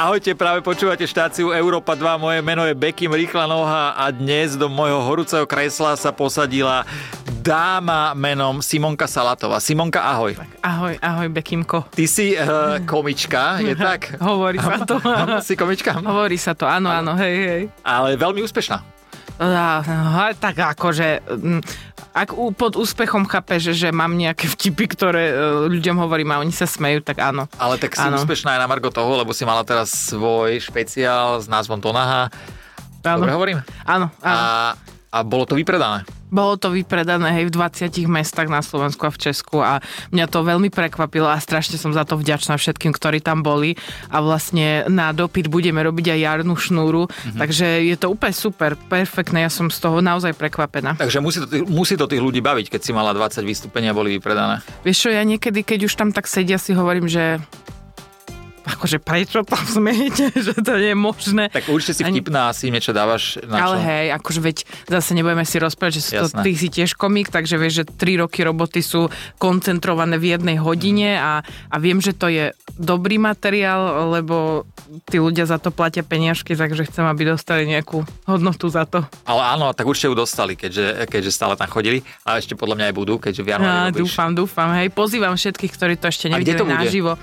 Ahojte, práve počúvate štáciu Európa 2, moje meno je Bekim Rýchla noha a dnes do môjho horúceho kresla sa posadila dáma menom Simonka Salatová. Simonka, ahoj. Ahoj, ahoj, Bekimko. Ty si uh, komička, je tak? Hovorí sa to. si komička? Hovorí sa to, áno, áno, hej, hej. Ale veľmi úspešná. Uh, tak akože mm, ak pod úspechom chápeš, že mám nejaké vtipy, ktoré e, ľuďom hovorím a oni sa smejú, tak áno. Ale tak si áno. úspešná aj na Margo toho, lebo si mala teraz svoj špeciál s názvom Tonaha. Áno. Dobre hovorím? Áno, áno. A, a bolo to vypredané. Bolo to vypredané hej v 20 mestách na Slovensku a v Česku a mňa to veľmi prekvapilo a strašne som za to vďačná všetkým, ktorí tam boli a vlastne na dopyt budeme robiť aj jarnú šnúru, mm-hmm. takže je to úplne super, perfektné, ja som z toho naozaj prekvapená. Takže musí to, musí to tých ľudí baviť, keď si mala 20 vystúpenia boli vypredané. Vieš čo, ja niekedy, keď už tam tak sedia, si hovorím, že akože prečo tam smejete, že to nie je možné. Tak určite si vtipná, Ani... asi niečo dávaš na Ale hej, akože veď zase nebudeme si rozprávať, že to, ty si tiež komik, takže vieš, že 3 roky roboty sú koncentrované v jednej hodine a, a viem, že to je dobrý materiál, lebo tí ľudia za to platia peniažky, takže chcem, aby dostali nejakú hodnotu za to. Ale áno, tak určite ju dostali, keďže, keďže stále tam chodili a ešte podľa mňa aj budú, keďže v januári Dúfam, dúfam, hej, pozývam všetkých, ktorí to ešte nevideli naživo.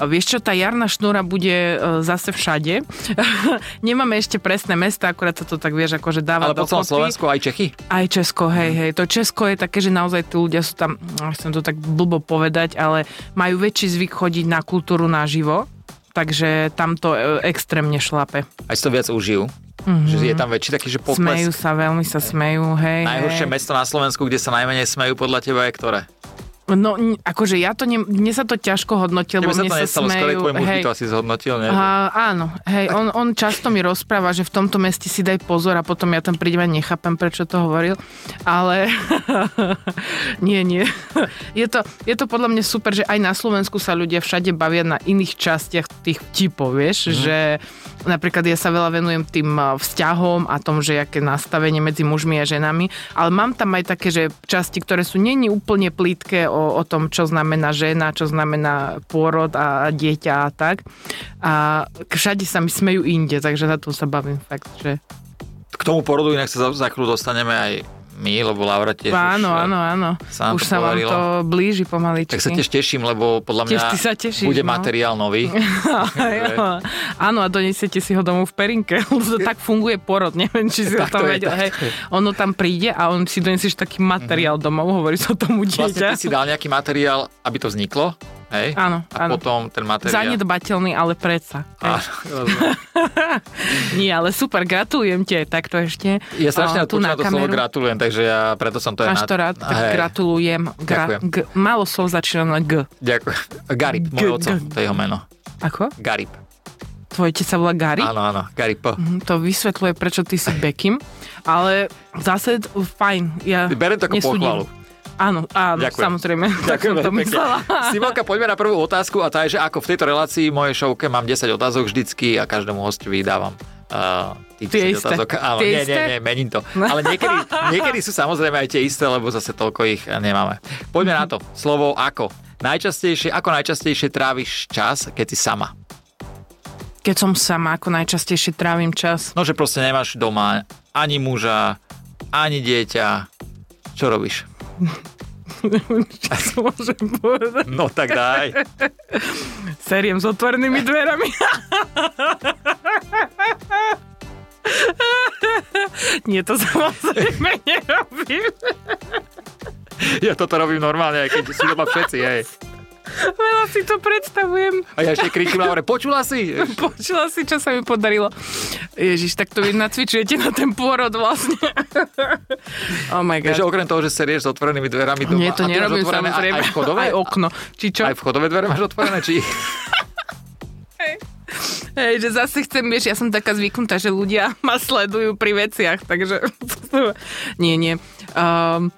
Vieš čo, tá jarná šnúra bude e, zase všade. Nemáme ešte presné mesta, akurát sa to tak vieš, akože dáva Ale po celom Slovensku aj Čechy? Aj Česko, hej, hej. To Česko je také, že naozaj tí ľudia sú tam, chcem to tak blbo povedať, ale majú väčší zvyk chodiť na kultúru naživo, takže tam to e, extrémne šlape. Aj si to viac užijú? Mm-hmm. Že je tam väčší taký, že pokles. Smejú sa, veľmi sa smejú, hej. Najhoršie hej. mesto na Slovensku, kde sa najmenej smejú podľa teba je ktoré? No, akože ja to, ne, mne sa to ťažko hodnotil, lebo mne sa nestalo, smejú. Skôr tvoj hej, to asi zhodnotil, ne? A, áno, hej, on, on často mi rozpráva, že v tomto meste si daj pozor a potom ja tam prídem a nechápem, prečo to hovoril, ale nie, nie. Je to, je to podľa mňa super, že aj na Slovensku sa ľudia všade bavia na iných častiach tých vtipov, vieš, mm. že napríklad ja sa veľa venujem tým vzťahom a tom, že aké nastavenie medzi mužmi a ženami, ale mám tam aj také, že časti, ktoré sú není úplne plítke o o, tom, čo znamená žena, čo znamená pôrod a dieťa a tak. A všade sa mi smejú inde, takže za to sa bavím fakt, že... K tomu porodu inak sa za, za dostaneme aj my, lebo Laura tiež Áno, už, áno, áno. Sa už sa vám to blíži pomaličky. Tak sa tiež teším, lebo podľa mňa sa tešíš, bude no. materiál nový. áno, a donesiete si ho domov v perinke. tak funguje porod, neviem, či si o tom vedel. Hej, ono tam príde a on si donesieš taký materiál mm-hmm. domov, hovorí sa tomu dieťa. Vlastne ty si dal nejaký materiál, aby to vzniklo Hej? Áno, A áno. potom ten materiál. Zanedbateľný, ale predsa. Áno, Nie, ale super, gratulujem ti takto ešte. Ja strašne tu na to slovo gratulujem, takže ja preto som to Máš to rád, tak Hej. gratulujem. Gra- g- málo slov začína na G. Ďakujem. Garip, môj oco, to je jeho meno. Ako? Garip. Tvoj otec sa volá Gary? Áno, áno, Gary Po. Mm, to vysvetľuje, prečo ty si Bekim, ale zase fajn. Ja Berem to ako nesúdim. pochvalu. Áno, áno, Ďakujem. samozrejme. Ďakujem to myslela. Simonka, poďme na prvú otázku a tá je, že ako v tejto relácii mojej šovke mám 10 otázok vždycky a každému hostovi dávam uh, tie isté. Otázok. Áno, tie nie, isté? nie, nie, mením to. Ale niekedy, niekedy sú samozrejme aj tie isté, lebo zase toľko ich nemáme. Poďme na to. Slovo ako. Najčastejšie, ako najčastejšie tráviš čas, keď si sama? Keď som sama, ako najčastejšie trávim čas? No, že proste nemáš doma ani muža, ani dieťa. Čo robíš? Čo môžem povedať? No tak daj. Seriem s otvorenými dverami. Nie, to samozrejme nerobím. Ja toto robím normálne, aj keď sú doma všetci, hej. Veľa si to predstavujem. A ja ešte kričím Laure, počula si? Počula si, čo sa mi podarilo. Ježiš, tak to vy nacvičujete na ten pôrod vlastne. oh my god. Takže okrem toho, že serieš s otvorenými dverami doma. Nie, to nerobím samozrejme. Aj, aj vchodové? Aj okno. Či čo? Aj vchodové dvere máš otvorené, či... Hej. Hej, že zase chcem, vieš, ja som taká zvyknutá, že ľudia ma sledujú pri veciach, takže nie, nie. Um,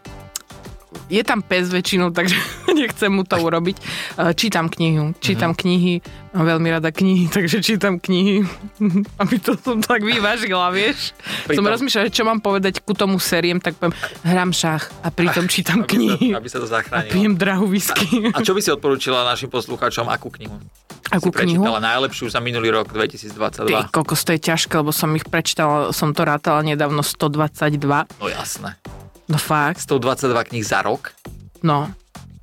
je tam pes väčšinou, takže nechcem mu to urobiť. Uh, čítam knihu, čítam mm-hmm. knihy, mám veľmi rada knihy, takže čítam knihy, aby to som tak vyvážila, vieš. Pritom... Som rozmýšľala, čo mám povedať ku tomu sériem, tak poviem, hrám šach a pritom čítam aby knihy. Sa, aby sa to zachránilo. A pijem drahú whisky. A, a čo by si odporúčila našim poslucháčom, akú knihu? Akú si knihu? prečítala najlepšiu za minulý rok 2022. Ty kokos, to je ťažké, lebo som ich prečítala, som to rátala nedávno 122. No jasné. No fakt. 122 kníh za rok? No.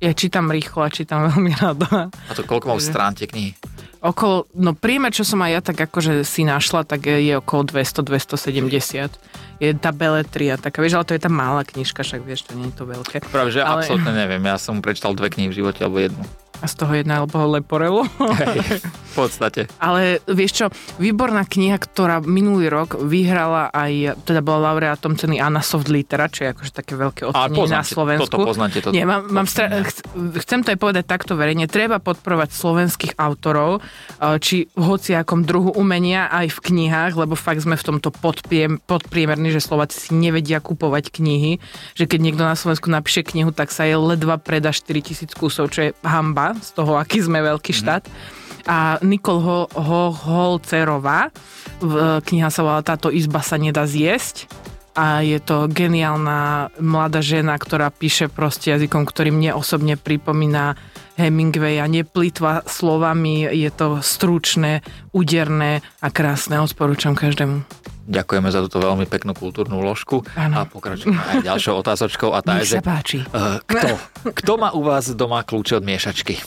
Ja čítam rýchlo a čítam veľmi rada. A to koľko mám strán tie knihy? Okolo, no príjme, čo som aj ja tak akože si našla, tak je okolo 200-270. Je tá beletria taká, vieš, ale to je tá malá knižka, však vieš, to nie je to veľké. Práve, že Ale- absolútne neviem. Ja som prečítal dve knihy v živote, alebo jednu. A z toho jedna alebo leporelo. Hej, v podstate. Ale vieš čo, výborná kniha, ktorá minulý rok vyhrala aj, teda bola laureátom ceny Anna Soft Litera, čo je akože také veľké ocenenie na Slovensku. toto poznáte. Toto, Nie, mám, mám stra- chc- chcem to aj povedať takto verejne. Treba podporovať slovenských autorov, eh, či v hociakom druhu umenia, aj v knihách, lebo fakt sme v tomto podpiem, podpriemerní, že Slováci si nevedia kupovať knihy, že keď niekto na Slovensku napíše knihu, tak sa je ledva predá 4000 kusov, čo je hamba z toho, aký sme veľký štát. A Nikol Ho- Ho- Holcerová, v- kniha sa volá Táto izba sa nedá zjesť a je to geniálna mladá žena, ktorá píše proste jazykom, ktorý mne osobne pripomína Hemingwaya, neplýtva slovami, je to stručné, úderné a krásne, odporúčam každému. Ďakujeme za túto veľmi peknú kultúrnu úložku Áno. a pokračujeme aj ďalšou otázočkou a tá Nech je, že páči. uh, kto? Kto má u vás doma kľúče od miešačky?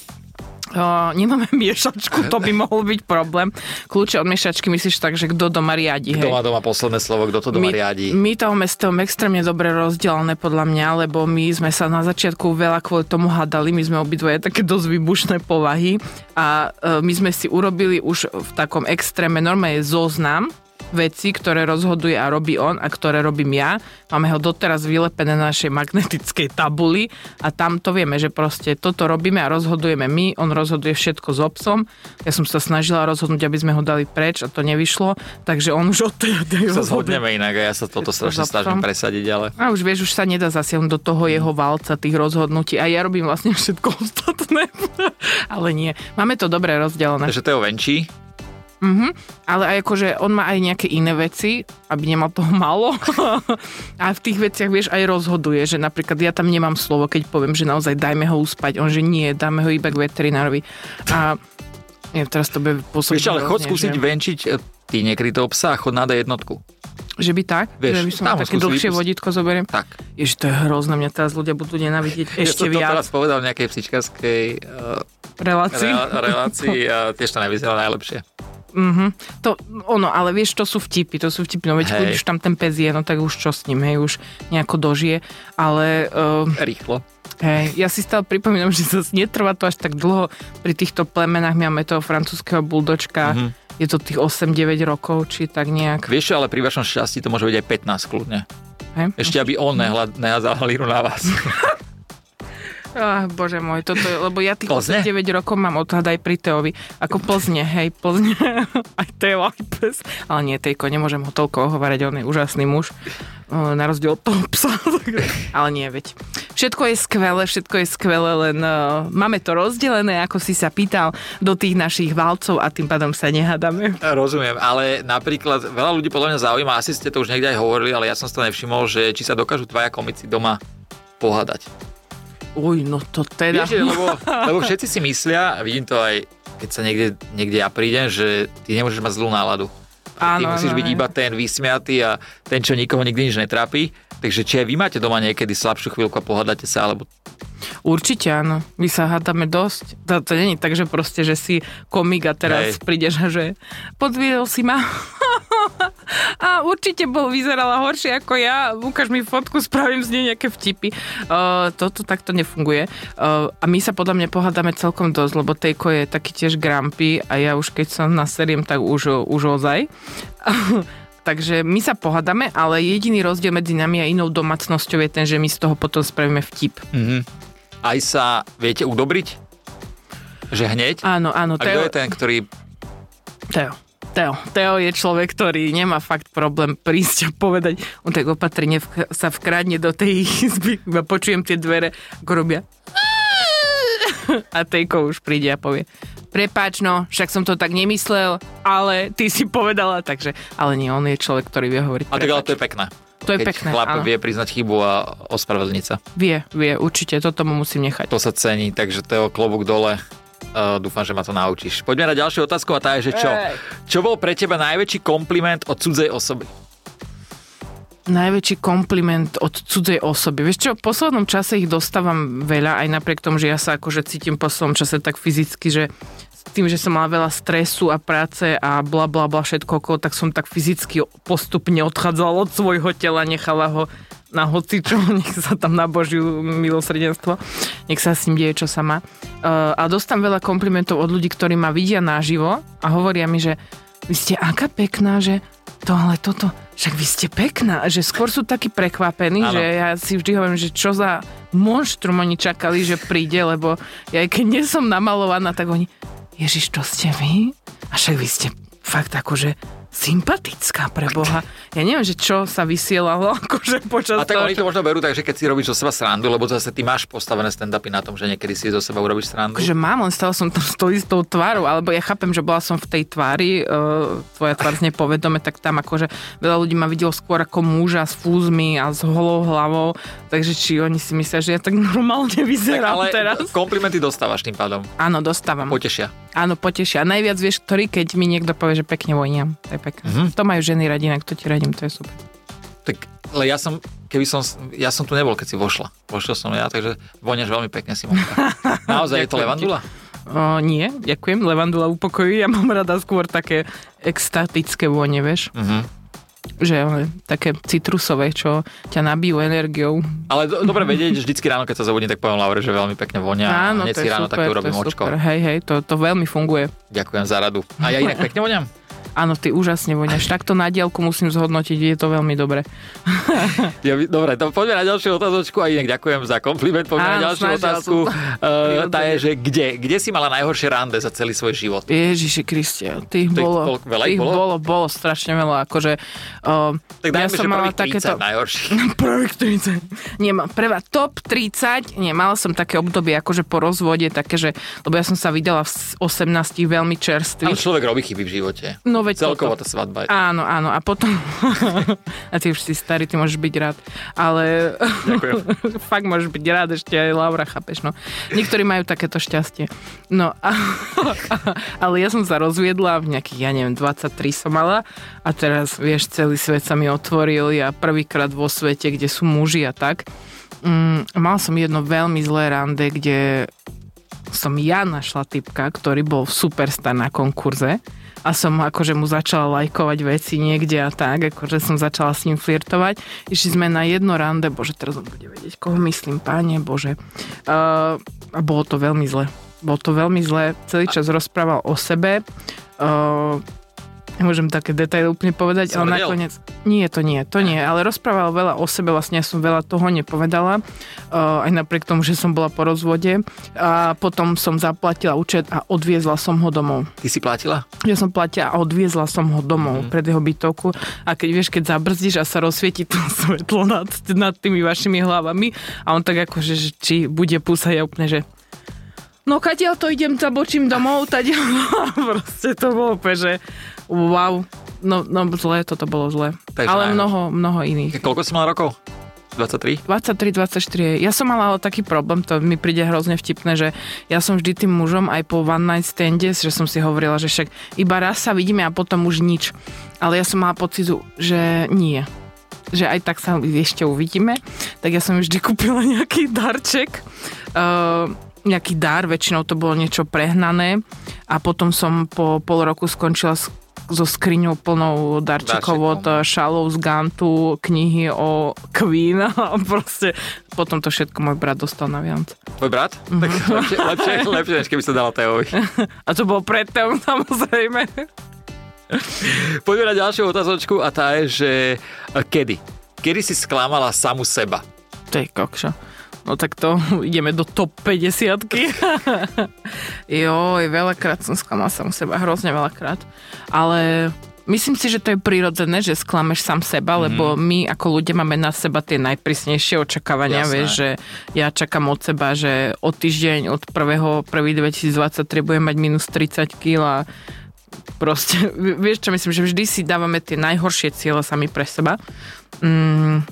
O, nemáme miešačku, to by mohol byť problém. Kľúče od miešačky myslíš tak, že kto doma riadi, Kto má doma posledné slovo, kto to doma my, riadi? my toho máme s tom extrémne dobre rozdelené podľa mňa, lebo my sme sa na začiatku veľa kvôli tomu hádali, my sme obidvoje také dosť výbušné povahy a e, my sme si urobili už v takom extréme normálne zoznam veci, ktoré rozhoduje a robí on a ktoré robím ja. Máme ho doteraz vylepené na našej magnetickej tabuli a tam to vieme, že proste toto robíme a rozhodujeme my, on rozhoduje všetko s obsom. Ja som sa snažila rozhodnúť, aby sme ho dali preč a to nevyšlo, takže on už odtedy Sa zhodneme inak a ja sa toto strašne snažím presadiť, ale... A už vieš, už sa nedá zasiahnuť do toho jeho valca tých rozhodnutí a ja robím vlastne všetko ostatné. Ale nie. Máme to dobre rozdelené. Takže Teo venčí. Mhm. Ale aj akože on má aj nejaké iné veci, aby nemal toho málo. a v tých veciach, vieš, aj rozhoduje, že napríklad ja tam nemám slovo, keď poviem, že naozaj dajme ho uspať. On, že nie, dáme ho iba k veterinárovi. A ja teraz to bude pôsobiť Ešte ale chod skúsiť že, venčiť e, ty nekrytého psa a chod na jednotku. že by tak? Vieš, že by som také dlhšie vypustiť. vodítko zoberiem? Tak. Ježiš, to je hrozné, mňa teraz ľudia budú nenávidieť ešte ja som to viac. teraz povedal v nejakej psičkarskej uh, Relácii. relácii a tiež to nevyzerá najlepšie. Mhm. To, ono, ale vieš, to sú vtipy, to sú vtipy, no veď keď už tam ten pes je, no tak už čo s ním, hej, už nejako dožije, ale uh, Rýchlo. hej, ja si stále pripomínam, že zase netrvá to až tak dlho pri týchto plemenách, my máme toho francúzského buldočka, Mhm. je to tých 8-9 rokov, či tak nejak. Vieš ale pri vašom šťastí to môže byť aj 15 kľudne. Hej? Ešte aby on nehľad, neházal líru na vás. Ah, bože môj, toto je, lebo ja tých Plzne? 8-9 rokov mám odhad aj pri Teovi. Ako Plzne, hej, Plzne. aj Teo, aj pes. Ale nie, Tejko, nemôžem ho toľko ohovárať, on je úžasný muž. Na rozdiel od toho psa. Ale nie, veď. Všetko je skvelé, všetko je skvelé, len uh, máme to rozdelené, ako si sa pýtal, do tých našich valcov a tým pádom sa nehádame. Rozumiem, ale napríklad veľa ľudí podľa mňa zaujíma, asi ste to už niekde aj hovorili, ale ja som si to nevšimol, že či sa dokážu dvaja komici doma pohádať. Uj, no to teda... Vieš, lebo, lebo všetci si myslia, a vidím to aj keď sa niekde, niekde ja prídem, že ty nemôžeš mať zlú náladu. ty Áno, musíš áno, byť iba ten vysmiatý a ten, čo nikoho nikdy nič netrápi. Takže či aj vy máte doma niekedy slabšiu chvíľku a pohádate sa, alebo Určite áno. My sa hádame dosť. To, to není tak, že proste, že si komik a teraz Hej. prídeš a že podviedol si ma. A určite bol, vyzerala horšie ako ja. Ukáž mi fotku, spravím z nej nejaké vtipy. Uh, toto takto nefunguje. Uh, a my sa podľa mňa pohádame celkom dosť, lebo Tejko je taký tiež grampy a ja už keď sa naseriem, tak už, už ozaj. Takže my sa pohádame, ale jediný rozdiel medzi nami a inou domácnosťou je ten, že my z toho potom spravíme vtip. mm-hmm. aj sa viete udobriť? Že hneď? Áno, áno, A kto je ten, ktorý... Teo. Teo. Teo je človek, ktorý nemá fakt problém prísť a povedať, on tak opatrne vk- sa vkradne do tej izby, iba počujem tie dvere, ako robia a Tejko už príde a povie, prepáč no, však som to tak nemyslel, ale ty si povedala, takže, ale nie, on je človek, ktorý vie hovoriť. A tak ale to je pekné. To je Keď pekné, chlap áno. vie priznať chybu a ospravedlniť sa. Vie, vie, určite, toto mu musím nechať. To sa cení, takže Teo, klobúk dole. Uh, dúfam, že ma to naučíš. Poďme na ďalšiu otázku a tá je, že čo? Ej. Čo bol pre teba najväčší kompliment od cudzej osoby? najväčší kompliment od cudzej osoby. Vieš čo, v poslednom čase ich dostávam veľa, aj napriek tomu, že ja sa akože cítim v poslednom čase tak fyzicky, že s tým, že som mala veľa stresu a práce a bla bla bla všetko okolo, tak som tak fyzicky postupne odchádzala od svojho tela, nechala ho na hocičo, nech sa tam na Božiu milosrdenstvo, nech sa s ním deje, čo sa má. Uh, a dostám veľa komplimentov od ľudí, ktorí ma vidia naživo a hovoria mi, že vy ste aká pekná, že tohle, toto, však vy ste pekná, že skôr sú takí prekvapení, Áno. že ja si vždy hovorím, že čo za monštrum oni čakali, že príde, lebo ja aj keď nie som namalovaná, tak oni, Ježiš, to ste vy? A však vy ste fakt akože sympatická pre Boha. Ja neviem, že čo sa vysielalo akože počas A tak toho, oni to možno berú tak, že keď si robíš zo seba srandu, lebo zase ty máš postavené stand-upy na tom, že niekedy si zo seba urobíš srandu. že mám, len stále som tam s tou istou tvárou, alebo ja chápem, že bola som v tej tvári, uh, tvoja tvár znie povedome, tak tam akože veľa ľudí ma videlo skôr ako muža s fúzmi a s holou hlavou, takže či oni si myslia, že ja tak normálne Tak, vyzerám ale teraz? komplimenty dostávaš tým pádom. Áno, dostávam. Potešia. Áno, potešia. A najviac vieš, ktorý, keď mi niekto povie, že pekne voniam. To je pekné. Mhm. To majú ženy radi, inak to ti radím, to je super. Tak, ale ja som, keby som, ja som tu nebol, keď si vošla. Vošiel som ja, takže voniaš veľmi pekne, Simonka. Naozaj je to levandula? O, nie, ďakujem, levandula upokojí. Ja mám rada skôr také extatické vône, vieš. Mhm. Že ale, také citrusové, čo ťa nabijú energiou. Ale do, dobre vedieť, že vždycky ráno, keď sa zobudím, tak poviem Laure, že veľmi pekne vonia. Áno, a hneď si ráno super, také to urobím očko. Hej, hej, to, to veľmi funguje. Ďakujem za radu. A ja inak pekne voniam? Áno, ty úžasne voniaš. Takto na diálku musím zhodnotiť, je to veľmi dobre. Ja, dobre, to poďme na ďalšiu otázočku a inak ďakujem za kompliment. Poďme na Áno, ďalšiu snažila otázku. som. Uh, tá je, že kde? Kde si mala najhoršie rande za celý svoj život? Ježiši Kriste, tých Tých bolo, bolo- veľa tých bolo? bolo, bolo strašne veľa. Akože, uh, Tak ja dajme, som že mala prvých 30 takéto... najhorších. Prvých 30. Nie, ma- prvá top 30, nie, mala som také obdobie akože po rozvode, také, že, lebo ja som sa vydala v s- 18 veľmi Ale čerstvých. človek robí chyby v živote. No veď Celkovo toto. tá svadba je. Áno, áno. A potom... a ty už si starý, ty môžeš byť rád. Ale... Ďakujem. Fakt môžeš byť rád, ešte aj Laura, chápeš, no. Niektorí majú takéto šťastie. No, a, ale ja som sa rozviedla v nejakých, ja neviem, 23 som mala a teraz, vieš, celý svet sa mi otvoril, ja prvýkrát vo svete, kde sú muži a tak. Mm, mal som jedno veľmi zlé rande, kde som ja našla typka, ktorý bol superstar na konkurze a som akože mu začala lajkovať veci niekde a tak, akože som začala s ním flirtovať. Išli sme na jedno rande, bože, teraz on bude vedieť, koho myslím, páne, bože. Uh, a bolo to veľmi zle. Bolo to veľmi zle, celý čas rozprával o sebe. Uh, Nemôžem také detaily úplne povedať, ale Smrdel? nakoniec... Nie, to nie, to nie, ale rozprával veľa o sebe, vlastne ja som veľa toho nepovedala, uh, aj napriek tomu, že som bola po rozvode. A potom som zaplatila účet a odviezla som ho domov. Ty si platila? Ja som platila a odviezla som ho domov mm. pred jeho bytovku a keď vieš, keď zabrzdíš a sa rozsvieti to svetlo nad, nad tými vašimi hlavami a on tak akože, že či bude púsať a úplne, že no kadiaľ to idem, zabočím domov, tadiaľ. Proste to bolo úplne, že wow. No, no zle, toto bolo zle. Takže Ale mnoho, mnoho iných. Koľko si mal rokov? 23? 23, 24. Ja som mala ale taký problém, to mi príde hrozne vtipné, že ja som vždy tým mužom aj po one night stande, že som si hovorila, že však iba raz sa vidíme a potom už nič. Ale ja som mala pocit, že nie že aj tak sa ešte uvidíme, tak ja som vždy kúpila nejaký darček, uh, nejaký dar, väčšinou to bolo niečo prehnané a potom som po pol roku skončila s so skriňou plnou darčekov od šalov z Gantu, knihy o Queen a proste potom to všetko môj brat dostal na Vianoce. Tvoj brat? Tak lepšie, lepšie, lepšie, než keby sa dala Teovi. A to bolo predtým samozrejme. Poďme na ďalšiu otázočku a tá je, že e, kedy? Kedy si sklamala samu seba? To je kokšo. No tak to ideme do top 50 Joj, veľakrát som sklamala sam seba, hrozne veľakrát. Ale Myslím si, že to je prirodzené, že sklameš sám seba, mm-hmm. lebo my ako ľudia máme na seba tie najprísnejšie očakávania, vieš, že ja čakám od seba, že od týždeň, od 1. 1. 2023 budem mať minus 30 kg a proste, vieš čo myslím, že vždy si dávame tie najhoršie ciele sami pre seba. Mm,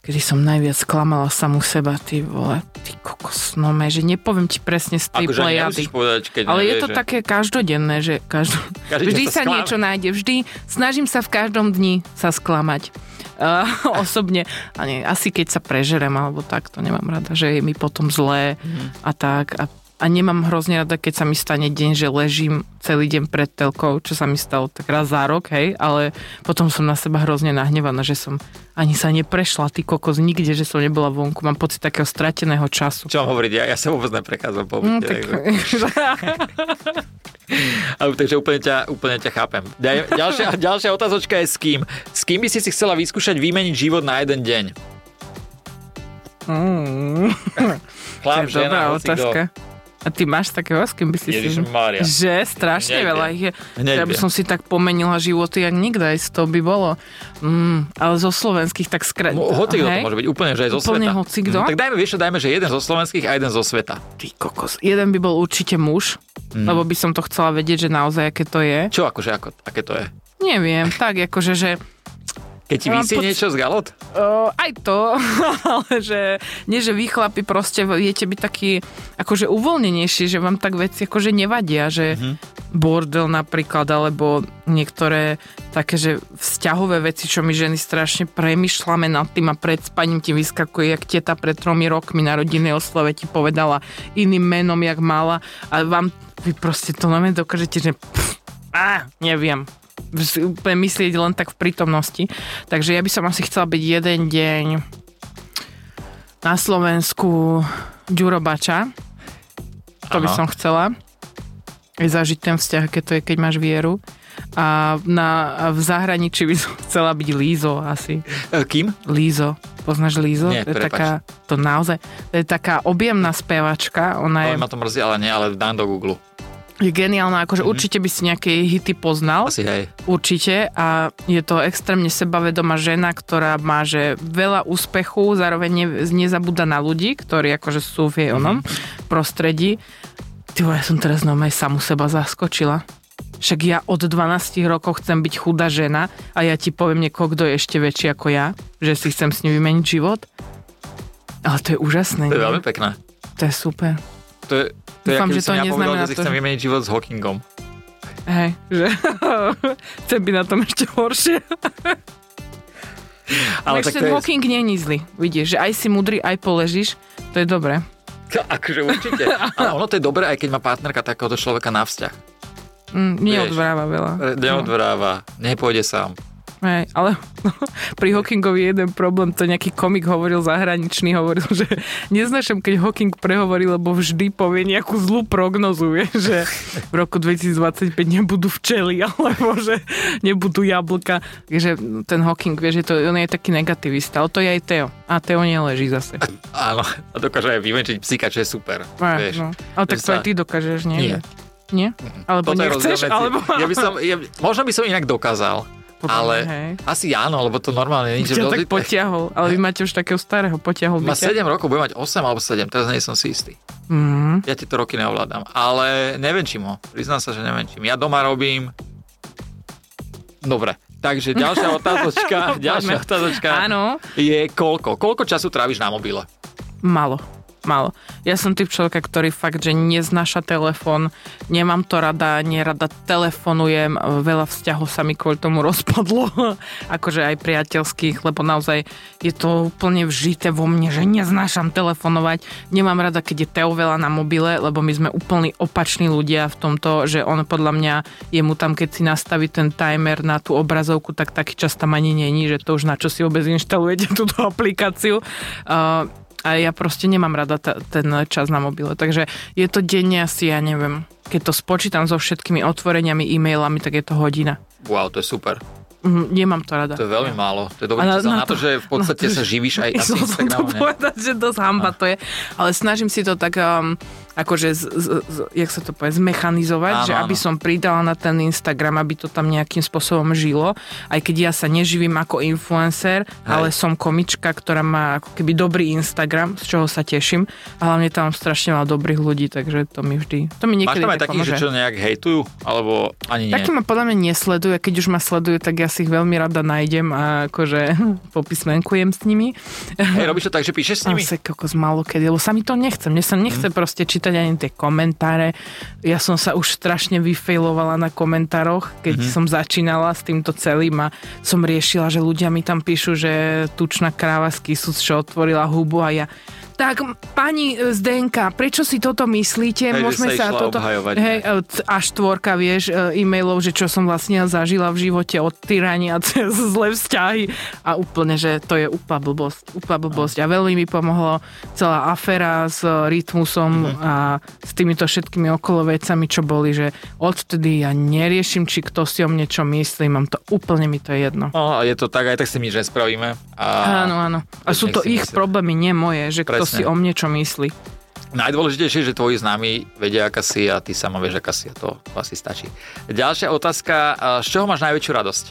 kedy som najviac sklamala samú seba, ty vole, ty kokos, no me, že nepoviem ti presne z tej akože plejady. Povedať, keď ale nevie, je to že... také každodenné, že každo... vždy sa, sa niečo nájde, vždy snažím sa v každom dni sa sklamať. Uh, osobne, a nie, asi keď sa prežerem, alebo tak, to nemám rada, že je mi potom zlé mm. a tak. A a nemám hrozne rada, keď sa mi stane deň, že ležím celý deň pred telkou, čo sa mi stalo tak raz za rok, hej, ale potom som na seba hrozne nahnevaná, že som ani sa neprešla, ty kokos, nikde, že som nebola vonku. Mám pocit takého strateného času. Čo hovoriť, ja, ja sa vôbec neprechádzam po mm, tak... Ale, takže úplne ťa, úplne ťa chápem. Ďalšia, ďalšia otázočka je s kým. S kým by si si chcela vyskúšať vymeniť život na jeden deň? Mm. Chlap, žena, otázka. Kto. A ty máš takého, s kým by si Ježiš si... Mária. Že? Strašne Neviem. veľa ich je. Neviem. Ja by som si tak pomenila životy, jak nikto, aj to by bolo. Mm, ale zo slovenských tak skra... Mo- Hoci to môže byť úplne, že aj zo Úplne sveta. hocikto? Mm, tak dajme, vieš dajme, že jeden zo slovenských a jeden zo sveta. Ty kokos. Jeden by bol určite muž, mm. lebo by som to chcela vedieť, že naozaj aké to je. Čo akože, ako, aké to je? Neviem, tak akože, že keď ti vysí poc- niečo z galot? Uh, aj to, ale že nie, že vy chlapi proste viete byť taký akože uvoľnenejší, že vám tak veci akože nevadia, že Mhm. bordel napríklad, alebo niektoré také, že vzťahové veci, čo my ženy strašne premyšľame nad tým a pred spaním ti vyskakuje, jak teta pred tromi rokmi na rodinnej oslave ti povedala iným menom, jak mala a vám vy proste to len dokážete, že pff, á, neviem, úplne myslieť len tak v prítomnosti. Takže ja by som asi chcela byť jeden deň na Slovensku Ďurobača. To by Aha. som chcela. Zažiť ten vzťah, keď to je, keď máš vieru. A, na, a v zahraničí by som chcela byť Lízo asi. E, Kým? Lízo. Poznáš Lízo? Nie, to je taká, to naozaj, to je taká objemná spevačka. Ona je, Ale ma to mrzí, ale nie, ale dám do Google. Je geniálna, akože Mhm. určite by si nejaké hity poznal. Asi hej. Určite a je to extrémne sebavedomá žena, ktorá má že veľa úspechu, zároveň ne, nezabúda na ľudí, ktorí akože sú v jej onom prostredí. Ty ja som teraz normálne samu seba zaskočila. Však ja od 12 rokov chcem byť chudá žena a ja ti poviem niekoho, kto je ešte väčší ako ja, že si chcem s ním vymeniť život. Ale to je úžasné. To je nie? veľmi pekné. To je super. To je, to Dúfam, že to ja povedal, neznamená že si to, chcem že- vymeniť život s Hawkingom. Hej, že chcem byť na tom ešte horšie. Ale tak to je- Hawking není zlý. Vidíš, že aj si mudrý, aj poležíš. To je dobré. Akože určite. Ale ono to je dobré, aj keď má partnerka takéhoto človeka na vzťah. Mm, neodvráva veľa. Neodvráva, nepôjde sám. Hej, ale pri Hawkingovi je jeden problém, to nejaký komik hovoril zahraničný, hovoril, že neznášam, keď Hawking prehovorí, lebo vždy povie nejakú zlú prognozu, vieš, že v roku 2025 nebudú včely, alebo že nebudú jablka. Takže ten Hawking, vieš, že to, on je taký negativista, ale to je aj Teo. A Teo neleží zase. Áno, a dokáže aj vyvenčiť psíka, čo je super. A, vieš. no. Ale tak to aj ty dokážeš, nie? Nie. Nie? Alebo Toto nechceš? Alebo... Ja by som, ja, možno by som inak dokázal, Podľa ale hej. asi áno, lebo to normálne nie, ťa tak potiahol, ale vy máte už takého starého, potiahol má by ťa. 7 rokov, bude mať 8 alebo 7, teraz nie som si istý. Mm. Ja tieto roky neovládam, ale nevenčím ho. Priznám sa, že nevenčím. Ja doma robím... Dobre, takže ďalšia otázočka, ďalšia otázočka Áno, je koľko? Koľko času tráviš na mobile? malo. Malo. Ja som typ človeka, ktorý fakt, že neznáša telefón, nemám to rada, nerada telefonujem, veľa vzťahov sa mi kvôli tomu rozpadlo, akože aj priateľských, lebo naozaj je to úplne vžité vo mne, že neznášam telefonovať, nemám rada, keď je Teo veľa na mobile, lebo my sme úplne opační ľudia v tomto, že on podľa mňa je mu tam, keď si nastaví ten timer na tú obrazovku, tak taký čas tam ani není, že to už na čo si vôbec inštalujete túto aplikáciu. Uh, a ja proste nemám rada ta, ten čas na mobile. Takže je to denne asi, ja neviem, keď to spočítam so všetkými otvoreniami, e-mailami, tak je to hodina. Wow, to je super. Mm, nemám to rada. To je veľmi málo. To je dobrý číslo na na to, to- že v podstate na to- sa živíš aj asi to Instagramom, ne? povedať, že dosť hamba to je. Ale snažím si to tak, um, akože, z, z, z, jak sa to povie, zmechanizovať, Áno, že aby áno. som pridala na ten Instagram, aby to tam nejakým spôsobom žilo. Aj keď ja sa neživím ako influencer, Hej. ale som komička, ktorá má ako keby dobrý Instagram, z čoho sa teším. A hlavne tam strašne veľa dobrých ľudí, takže to mi vždy, to mi Máš niekedy tam aj tak takých, že čo nejak hejtujú? Alebo ani nie? Taký ma podľa mňa nesleduje, keď už ma sledujú, tak ja si ich veľmi rada nájdem a akože popismenkujem s nimi. Hej, robíš to tak, že píšeš s nimi? Asi kokos málo kedy, lebo sa mi to nechce. Mne sa nechce Mhm. mm. proste čítať ani tie komentáre. Ja som sa už strašne vyfailovala na komentároch, keď Mhm. mm. som začínala s týmto celým a som riešila, že ľudia mi tam píšu, že tučná kráva z Kisus, čo otvorila hubu a ja tak pani Zdenka, prečo si toto myslíte? Hej, že Môžeme sa sa toto... obhajovať, Hej, e, až tvorka, vieš, e, e-mailov, že čo som vlastne zažila v živote od tyrania cez zlé vzťahy a úplne, že to je úplná blbosť, úplná blbosť a veľmi mi pomohlo celá aféra s rytmusom Mhm. a s týmito všetkými okolo vecami, čo boli, že odtedy ja neriešim, či kto si o mne čo myslí, mám to úplne mi to je jedno. No, je to tak, aj tak si nič nespravíme. A Áno, áno. A sú to ich myslia. problémy, nie moje, že kto Presne. Si o mne čo myslí. Najdôležitejšie že tvoji známi vedia, aká si a ty sama vieš, aká si a to, to asi stačí. Ďalšia otázka, a z čoho máš najväčšiu radosť?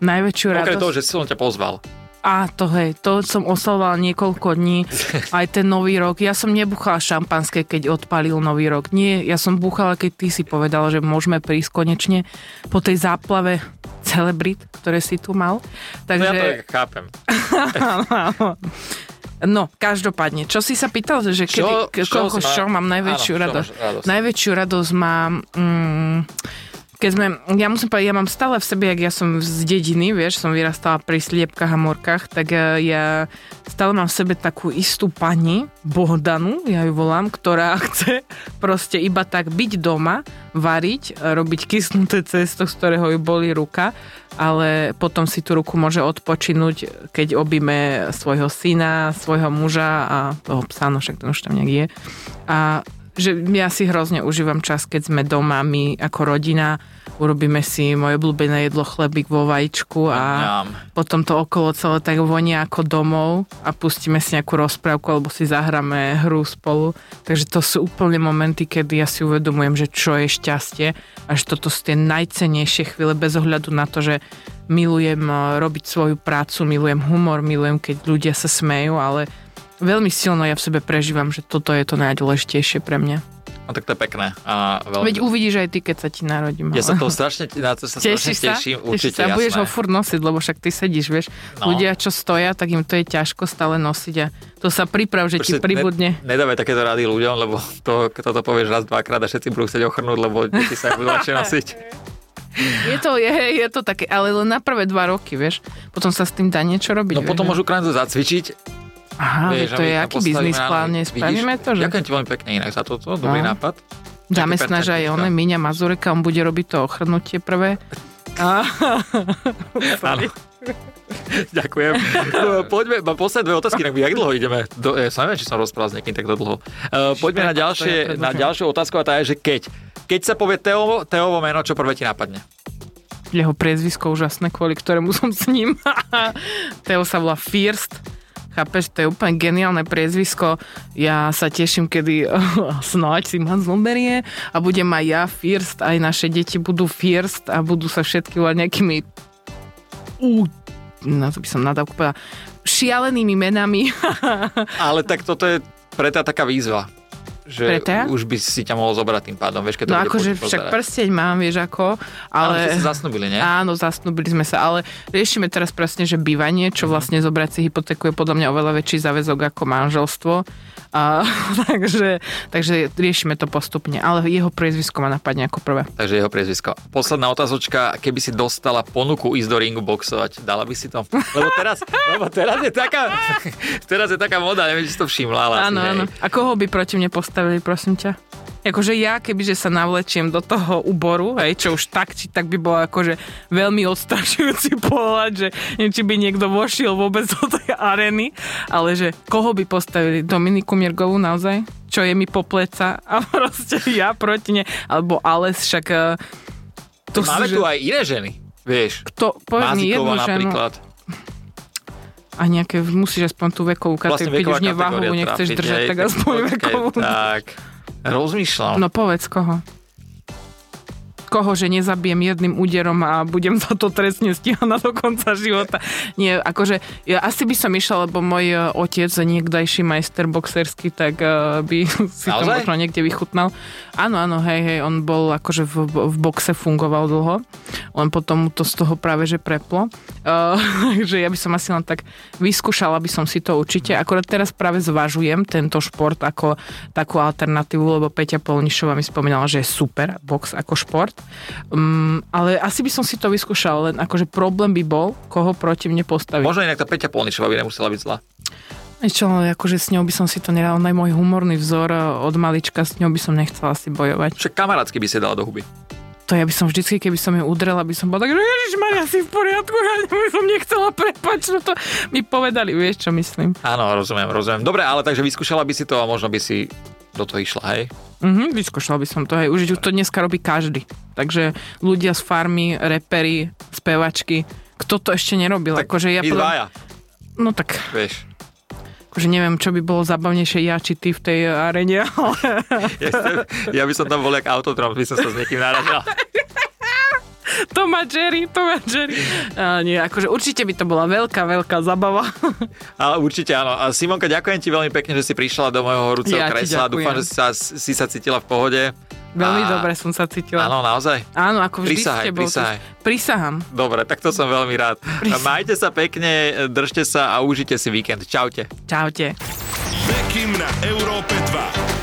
Najväčšiu Okrem radosť. toho, že som ťa pozval. A to hej, to som oslavovala niekoľko dní, aj ten nový rok. Ja som nebuchala šampanské, keď odpalil nový rok. Nie, ja som buchala, keď ty si povedala, že môžeme prísť konečne po tej záplave celebrit, ktoré si tu mal. No ja to Takže, chápem. no, každopádne. Čo si sa pýtal, že Čo- kedy, čo koľko, má- čo mám najväčšiu áno, čo radosť? radosť? Najväčšiu radosť mám... Mm, keď sme, ja musím povedať, ja mám stále v sebe, jak ja som z dediny, vieš, som vyrastala pri sliepkach a morkách, tak eh, ja stále mám v sebe takú istú pani, Bohdanu, ja ju volám, ktorá chce proste iba tak byť doma, variť, robiť kysnuté cesto, z ktorého ju boli ruka, ale potom si tú ruku môže odpočinúť, keď objíme svojho syna, svojho muža a toho psa, no však ten už tam nejak je. A že ja si hrozne užívam čas, keď sme doma, my ako rodina, urobíme si moje obľúbené jedlo chlebík vo vajíčku a Ňam. potom to okolo celé tak vonia ako domov a pustíme si nejakú rozprávku alebo si zahráme hru spolu. Takže to sú úplne momenty, kedy ja si uvedomujem, že čo je šťastie a že toto sú tie najcennejšie chvíle bez ohľadu na to, že milujem eh, robiť svoju prácu, milujem humor, milujem, keď ľudia sa smejú, ale veľmi silno ja v sebe prežívam, že toto je to najdôležitejšie pre mňa. No tak to je pekné. A veľmi... Veď uvidíš aj ty, keď sa ti narodím. Ja sa toho strašne, na to sa strašne sa? teším, určite, sa? Budeš jasné. ho furt nosiť, lebo však ty sedíš, vieš. No. Ľudia, čo stoja, tak im to je ťažko stále nosiť a to sa priprav, že ti Proste pribudne. Ne, nedávaj takéto rady ľuďom, lebo to, toto povieš raz, dvakrát a všetci budú chcieť ochrnúť, lebo deti sa budú ľahšie nosiť. Je to, je, je to také, ale len na prvé dva roky, vieš. Potom sa s tým dá niečo robiť. No vieš, potom môžu krátko zacvičiť. Aha, vieš, to je aký biznis plán, spravíme to, že? Ďakujem ti veľmi pekne inak za toto, dobrý No. nápad. Zamestnáš aj one, Míňa Mazureka, on bude robiť to ochrnutie prvé. Áno. Ďakujem. No, Poďme, mám posledné dve otázky, inak jak dlho ideme? Do, ja sa neviem, či som rozprával s niekým takto dlho. Uh, poďme na, ďalšie, na ďalšiu otázku a tá je, že keď. Keď sa povie Teovo, Teovo meno, čo prvé ti napadne? jeho priezvisko úžasné, kvôli ktorému som s ním. Teo sa volá First. Chápeš, to je úplne geniálne priezvisko. Ja sa teším, kedy snáď si ma zoberie a budem aj ja First, aj naše deti budú First a budú sa všetky volať nejakými ú, no to by som nadávku povedala, šialenými menami. Ale tak toto je pre tá taká výzva. Že Pre tea? už by si ťa mohol zobrať tým pádom, vieš, keď to No akože však pozerať. prsteň mám, vieš ako, Ale ale... ste sa zasnubili, nie? Áno, zasnubili sme sa, ale riešime teraz presne, že bývanie, čo vlastne zobrať si hypotéku je podľa mňa oveľa väčší záväzok ako manželstvo. A, takže, takže riešime to postupne, ale jeho priezvisko ma napadne ako prvé. Takže jeho priezvisko. Posledná otázočka, keby si dostala ponuku ísť do ringu boxovať, dala by si to? Lebo teraz, lebo teraz je taká, teraz je taká moda, neviem, či si to všimla, ale Áno, asi, áno. A koho by proti mne postavili, prosím ťa? Akože ja, kebyže sa navlečiem do toho úboru, hej, čo už tak, či tak by bolo akože veľmi odstrašujúci pohľad, že neviem, či by niekto vošiel vôbec do tej areny, ale že koho by postavili? Dominiku Mirgovú naozaj? Čo je mi po pleca a proste ja proti ne, alebo Ales však... eh, To Máme sú, tu že... aj iné ženy. Vieš, Kto, povedz mi jednu ženu napríklad. A nejaké, musíš aspoň tú vekovú Vlastne kategóriu, keď veková už kategória nechceš trápiť, držať, hej, tak aspoň vekovú. Tak, rozmýšľam. No povedz koho. Koho, že nezabijem jedným úderom a budem za to trestne stíhaná do konca života. Nie, akože, ja asi by som išla, lebo môj e, otec, niekdajší majster boxerský, tak uh, by si to Naozaj? možno niekde vychutnal. Áno, áno, hej, hej, on bol akože v, v boxe fungoval dlho, len potom to z toho práve že preplo. Uh, takže ja by som asi len tak vyskúšala by som si to určite. Akorát teraz práve zvažujem tento šport ako takú alternatívu, lebo Peťa Polnišová mi spomínala, že je super box ako šport. Um, ale asi by som si to vyskúšala, len akože problém by bol, koho proti mne postaviť. Možno inak tá Peťa Polničová by nemusela byť zlá. Čo, akože s ňou by som si to nedal, ona je môj humorný vzor e, od malička, s ňou by som nechcela si bojovať. Však kamarátsky by si dala do huby. To ja by som vždycky, keby som ju udrela, by som bola tak, že Ježiš Maria, si v poriadku, ja by som nechcela prepač, no to mi povedali, vieš čo myslím. Áno, rozumiem, rozumiem. Dobre, ale takže vyskúšala by si to a možno by si do toho išla, hej? Mhm, vyskúšala by som to, hej, už to dneska robí každý. Takže ľudia z farmy, repery, spevačky, kto to ešte nerobil? Tak akože ja podľa- No tak, vieš. akože neviem, čo by bolo zabavnejšie ja či ty v tej arene, ale Ja, ja by som tam bol jak autotrom, by som sa s niekým narazil. to má Jerry, to má Jerry. A nie, akože určite by to bola veľká, veľká zabava. Ale určite áno. A Simonka, ďakujem ti veľmi pekne, že si prišla do môjho horúceho Ja kresla. Dúfam, že si sa, si sa cítila v pohode. Veľmi A- dobre som sa cítila. Áno, naozaj? Áno, ako vždy Prisahaj, ste bol. prisahaj. Prisahám. Dobre, tak to som veľmi rád. Prisahaj. Majte sa pekne, držte sa a užite si víkend. Čaute. Čaute. Bekim na Európe 2.